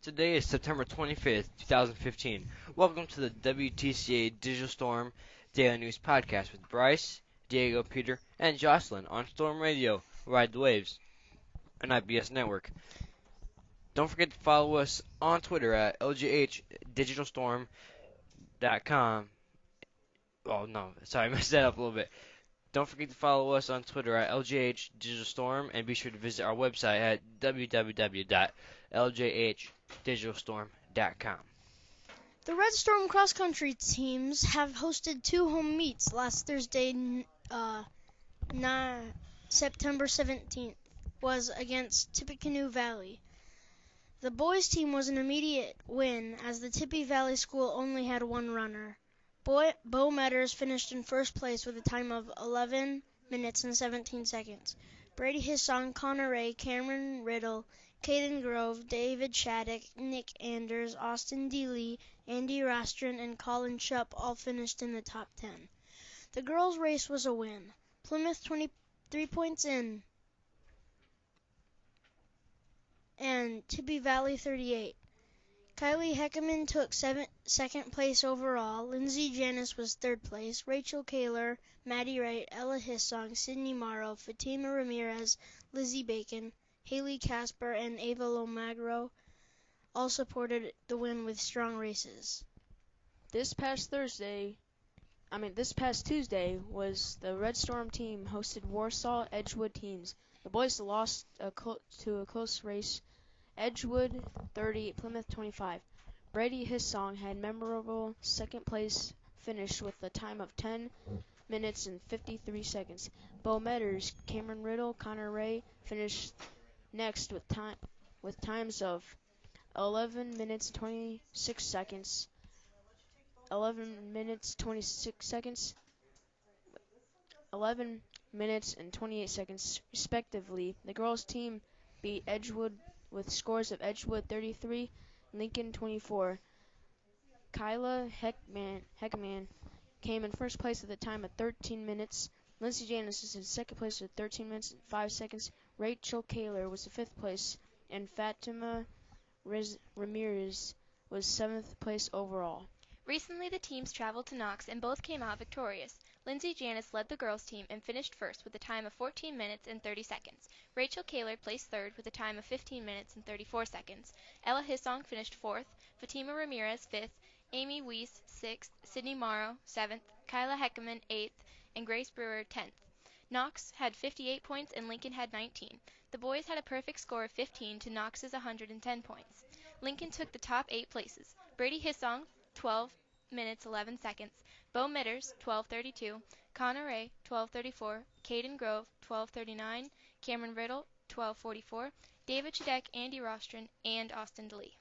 Today is September 25th, 2015. Welcome to the WTCA Digital Storm Daily News Podcast with Bryce, Diego, Peter, and Jocelyn on Storm Radio, Ride the Waves, an IBS network. Don't forget to follow us on Twitter at LGHDigitalStorm.com. Oh, no, sorry, I messed that up a little bit. Don't forget to follow us on Twitter at LJH Digital Storm and be sure to visit our website at www.ljhdigitalstorm.com. The Red Storm cross country teams have hosted two home meets last Thursday, uh, September 17th, was against Tippecanoe Valley. The boys team was an immediate win as the Tippy Valley School only had one runner. Bo, Bo Metters finished in first place with a time of 11 minutes and 17 seconds. Brady Hissong, Connor Ray, Cameron Riddle, Caden Grove, David Shattuck, Nick Anders, Austin DeLee, Andy Rostron, and Colin Shupp all finished in the top 10. The girls' race was a win. Plymouth 23 points in and Tippy Valley 38. Kylie Heckerman took seven, second place overall. Lindsay Janis was third place. Rachel Kaler, Maddie Wright, Ella Hissong, Sydney Morrow, Fatima Ramirez, Lizzie Bacon, Haley Casper, and Ava Lomagro all supported the win with strong races. This past Thursday, I mean this past Tuesday, was the Red Storm team hosted Warsaw Edgewood teams. The boys lost a to a close race Edgewood 30, Plymouth 25. Brady Hissong had memorable second place finish with a time of 10 minutes and 53 seconds. Bo Metters, Cameron Riddle, Connor Ray finished next with time with times of 11 minutes 26 seconds. 11 minutes 26 seconds. 11 minutes and 28 seconds respectively. The girls team beat Edgewood with scores of Edgewood 33, Lincoln 24. Kyla Heckman, Heckman came in first place at the time of 13 minutes. Lindsay Janis is in second place with 13 minutes and 5 seconds. Rachel Kaler was fifth place, and Fatima Ramirez was seventh place overall. Recently, the teams traveled to Knox and both came out victorious. Lindsay Janis led the girls team and finished first with a time of 14 minutes and 30 seconds. Rachel Kaler placed third with a time of 15 minutes and 34 seconds. Ella Hissong finished fourth, Fatima Ramirez fifth, Amy Weiss sixth, Sydney Morrow seventh, Kyla Heckerman eighth, and Grace Brewer tenth. Knox had 58 points and Lincoln had 19. The boys had a perfect score of 15 to Knox's 110 points. Lincoln took the top eight places. Brady Hissong, 12 minutes 11 seconds. Bo Mitters, 12:32, Connor Ray, 12:34, Caden Grove, 12:39, Cameron Riddle, 12:44, David Chidek, Andy Rostron, and Austin DeLee.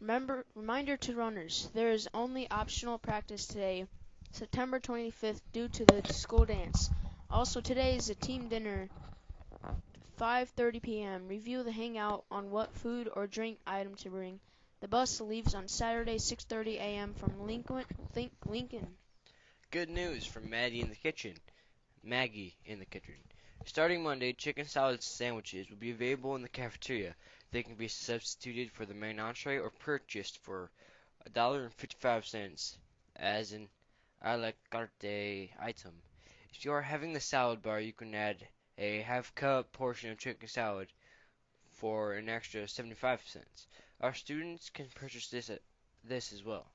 Remember, reminder to runners: there is only optional practice today, September 25th, due to the school dance. Also, today is a team dinner. 5:30 p.m. Review the hangout on what food or drink item to bring. The bus leaves on Saturday 6:30 a.m. from Lincoln. Good news from Maddie in the kitchen. Maggie in the kitchen. Starting Monday, chicken salad sandwiches will be available in the cafeteria. They can be substituted for the main entree or purchased for $1.55 as an a la carte item. If you are having the salad bar, you can add a half cup portion of chicken salad for an extra 75 cents. Our students can purchase this this as well.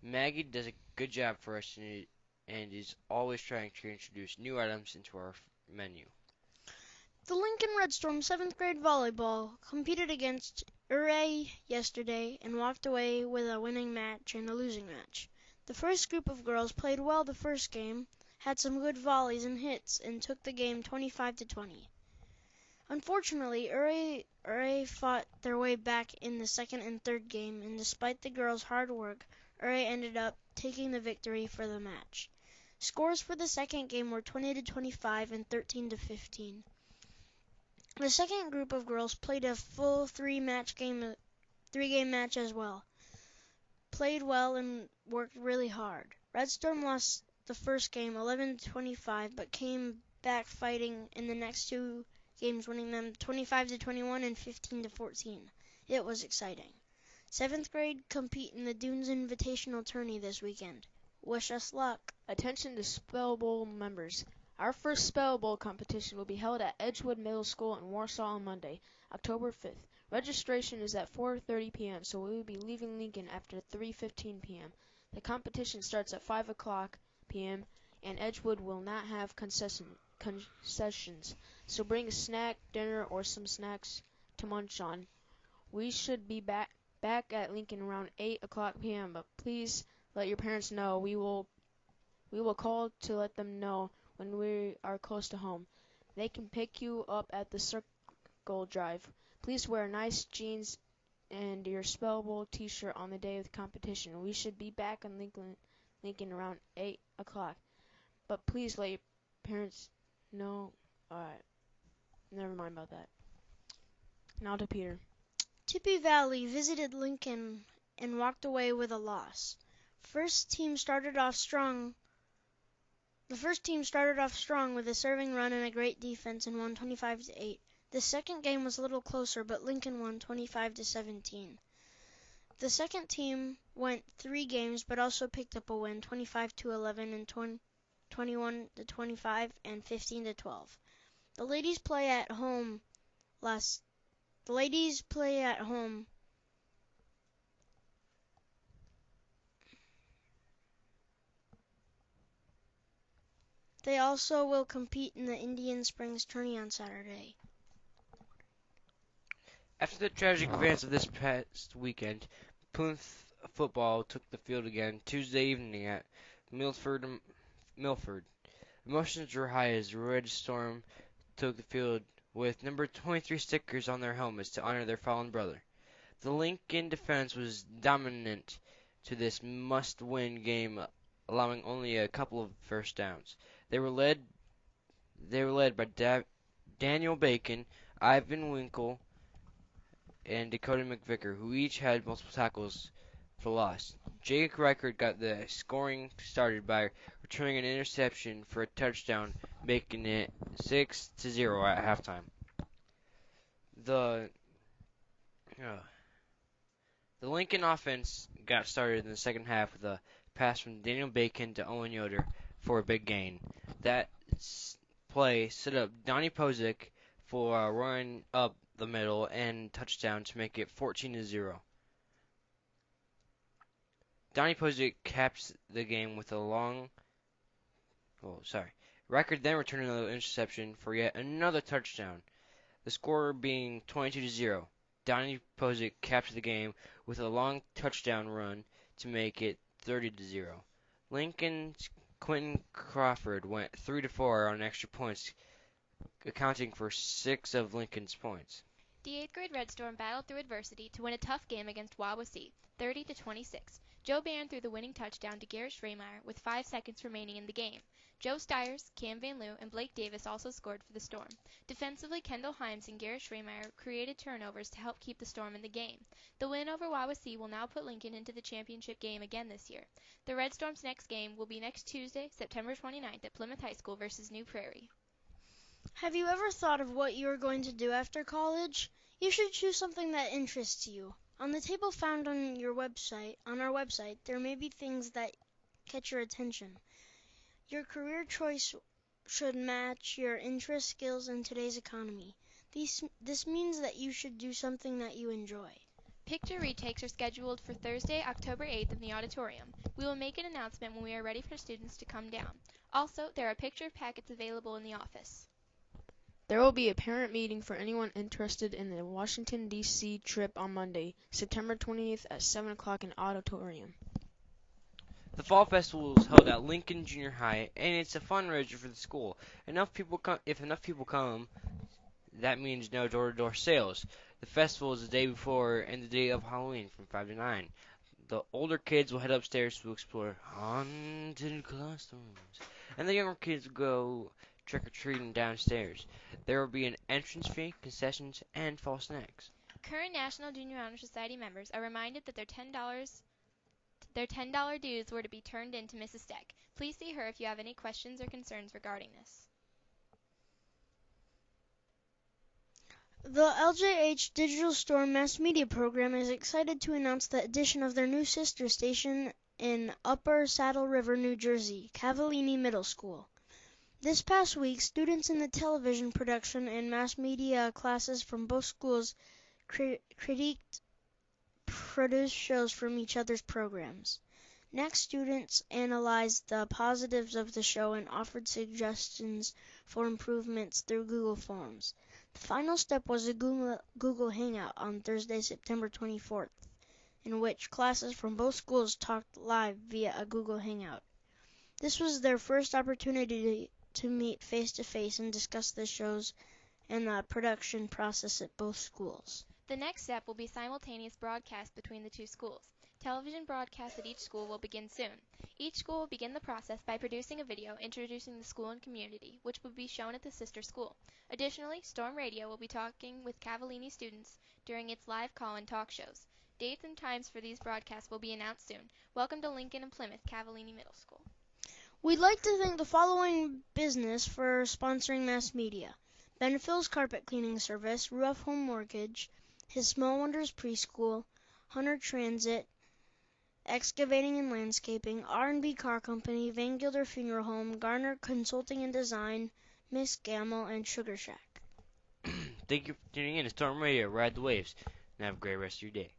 Maggie does a good job for us and is always trying to introduce new items into our menu. The Lincoln Red Storm 7th grade volleyball competed against Urey yesterday and walked away with a winning match and a losing match. The first group of girls played well the first game, had some good volleys and hits, and took the game 25 to 20. Unfortunately, Urey fought their way back in the second and third game, and despite the girls' hard work, Urey ended up taking the victory for the match. Scores for the second game were 20 to 25 and 13 to 15. The second group of girls played a full three match game three game match as well. Played well and worked really hard. Red Storm lost the first game 11-25, but came back fighting in the next two games winning them 25 to 21 and 15 to 14. It was exciting. Seventh grade compete in the Dunes Invitational Tourney this weekend. Wish us luck. Attention to Spell Bowl members. Our first Spell Bowl competition will be held at Edgewood Middle School in Warsaw on Monday, October 5th. Registration is at 4:30 p.m., so we will be leaving Lincoln after 3:15 p.m. The competition starts at 5 o'clock p.m. and Edgewood will not have concession, concessions, so bring a snack, dinner, or some snacks to munch on. We should be back back at Lincoln around 8 o'clock p.m., but please let your parents know. We will we will call to let them know when we are close to home. They can pick you up at the Circle Drive. Please wear nice jeans and your Spellbowl t-shirt on the day of the competition. We should be back in Lincoln, Lincoln around 8 o'clock. But please let your parents know. Alright. Never mind about that. Now to Peter. Tippy Valley visited Lincoln and walked away with a loss. First team started off strong. The first team started off strong with a serving run and a great defense and won 25 to 8. The second game was a little closer, but Lincoln won 25 to 17. The second team went 3 games but also picked up a win, 25 to 11 and 20, 21 to 25 and 15 to 12. The ladies play at home last the ladies play at home They also will compete in the Indian Springs tourney on Saturday. After the tragic events of this past weekend, Plymouth football took the field again Tuesday evening at Milford. Um, Milford. Emotions were high as the Red Storm took the field with number 23 stickers on their helmets to honor their fallen brother. The Lincoln defense was dominant to this must-win game, allowing only a couple of first downs. They were led they were led by da- Daniel Bacon, Ivan Winkle, and Dakota McVicker, who each had multiple tackles for loss. Jake Reichert got the scoring started by returning an interception for a touchdown, making it six to zero at halftime. The uh, the Lincoln offense got started in the second half with a pass from Daniel Bacon to Owen Yoder for a big gain. That play set up Donnie Posick for a run up the middle and touchdown to make it 14 to 0. Donnie Pozick caps the game with a long. Oh, sorry. record then returned another interception for yet another touchdown. The score being 22 to 0. Donnie Pozick capped the game with a long touchdown run to make it 30 to 0. Lincoln's Quentin Crawford went 3 to 4 on extra points, accounting for 6 of Lincoln's points. The 8th grade Red Storm battled through adversity to win a tough game against Wawasee, 30 to 26. Joe Barron threw the winning touchdown to Garrett Schremeyer with 5 seconds remaining in the game. Joe Stiers, Cam Van Loo, and Blake Davis also scored for the Storm. Defensively, Kendall Himes and Garrett Schremeyer created turnovers to help keep the Storm in the game. The win over Wawasee will now put Lincoln into the championship game again this year. The Red Storm's next game will be next Tuesday, September 29th at Plymouth High School versus New Prairie. Have you ever thought of what you are going to do after college? You should choose something that interests you. On the table found on your website, on our website, there may be things that catch your attention. Your career choice should match your interest, skills, in today's economy. These, this means that you should do something that you enjoy. Picture retakes are scheduled for Thursday, October 8th in the auditorium. We will make an announcement when we are ready for students to come down. Also, there are picture packets available in the office. There will be a parent meeting for anyone interested in the Washington, D.C. trip on Monday, September 20th at 7 o'clock in auditorium. The Fall Festival is held at Lincoln Junior High, and it's a fundraiser for the school. Enough people come. If enough people come, that means no door-to-door sales. The festival is the day before and the day of Halloween, from five to nine. The older kids will head upstairs to explore haunted classrooms, and the younger kids will go trick or treating downstairs. There will be an entrance fee, concessions, and fall snacks. Current National Junior Honor Society members are reminded that their $10 their $10 dues were to be turned in to Mrs. Steck. Please see her if you have any questions or concerns regarding this. The LJH Digital Storm Mass Media Program is excited to announce the addition of their new sister station in Upper Saddle River, New Jersey, Cavallini Middle School. This past week, students in the television production and mass media classes from both schools critiqued produced shows from each other's programs. Next, students analyzed the positives of the show and offered suggestions for improvements through Google Forms. The final step was a Google, Google Hangout on Thursday, September 24th, in which classes from both schools talked live via a Google Hangout. This was their first opportunity to meet face to face and discuss the shows and the production process at both schools. The next step will be simultaneous broadcast between the two schools. Television broadcasts at each school will begin soon. Each school will begin the process by producing a video introducing the school and community, which will be shown at the sister school. Additionally, Storm Radio will be talking with Cavallini students during its live call-in talk shows. Dates and times for these broadcasts will be announced soon. Welcome to Lincoln and Plymouth Cavallini Middle School. We'd like to thank the following business for sponsoring mass media. Benfield's Carpet Cleaning Service, Rough Home Mortgage, His Small Wonders Preschool, Hunter Transit, Excavating and Landscaping, R&B Car Company, Van Gilder Funeral Home, Garner Consulting and Design, Miss Gamble, and Sugar Shack. Thank you for tuning in to Storm Radio. Ride the waves and have a great rest of your day.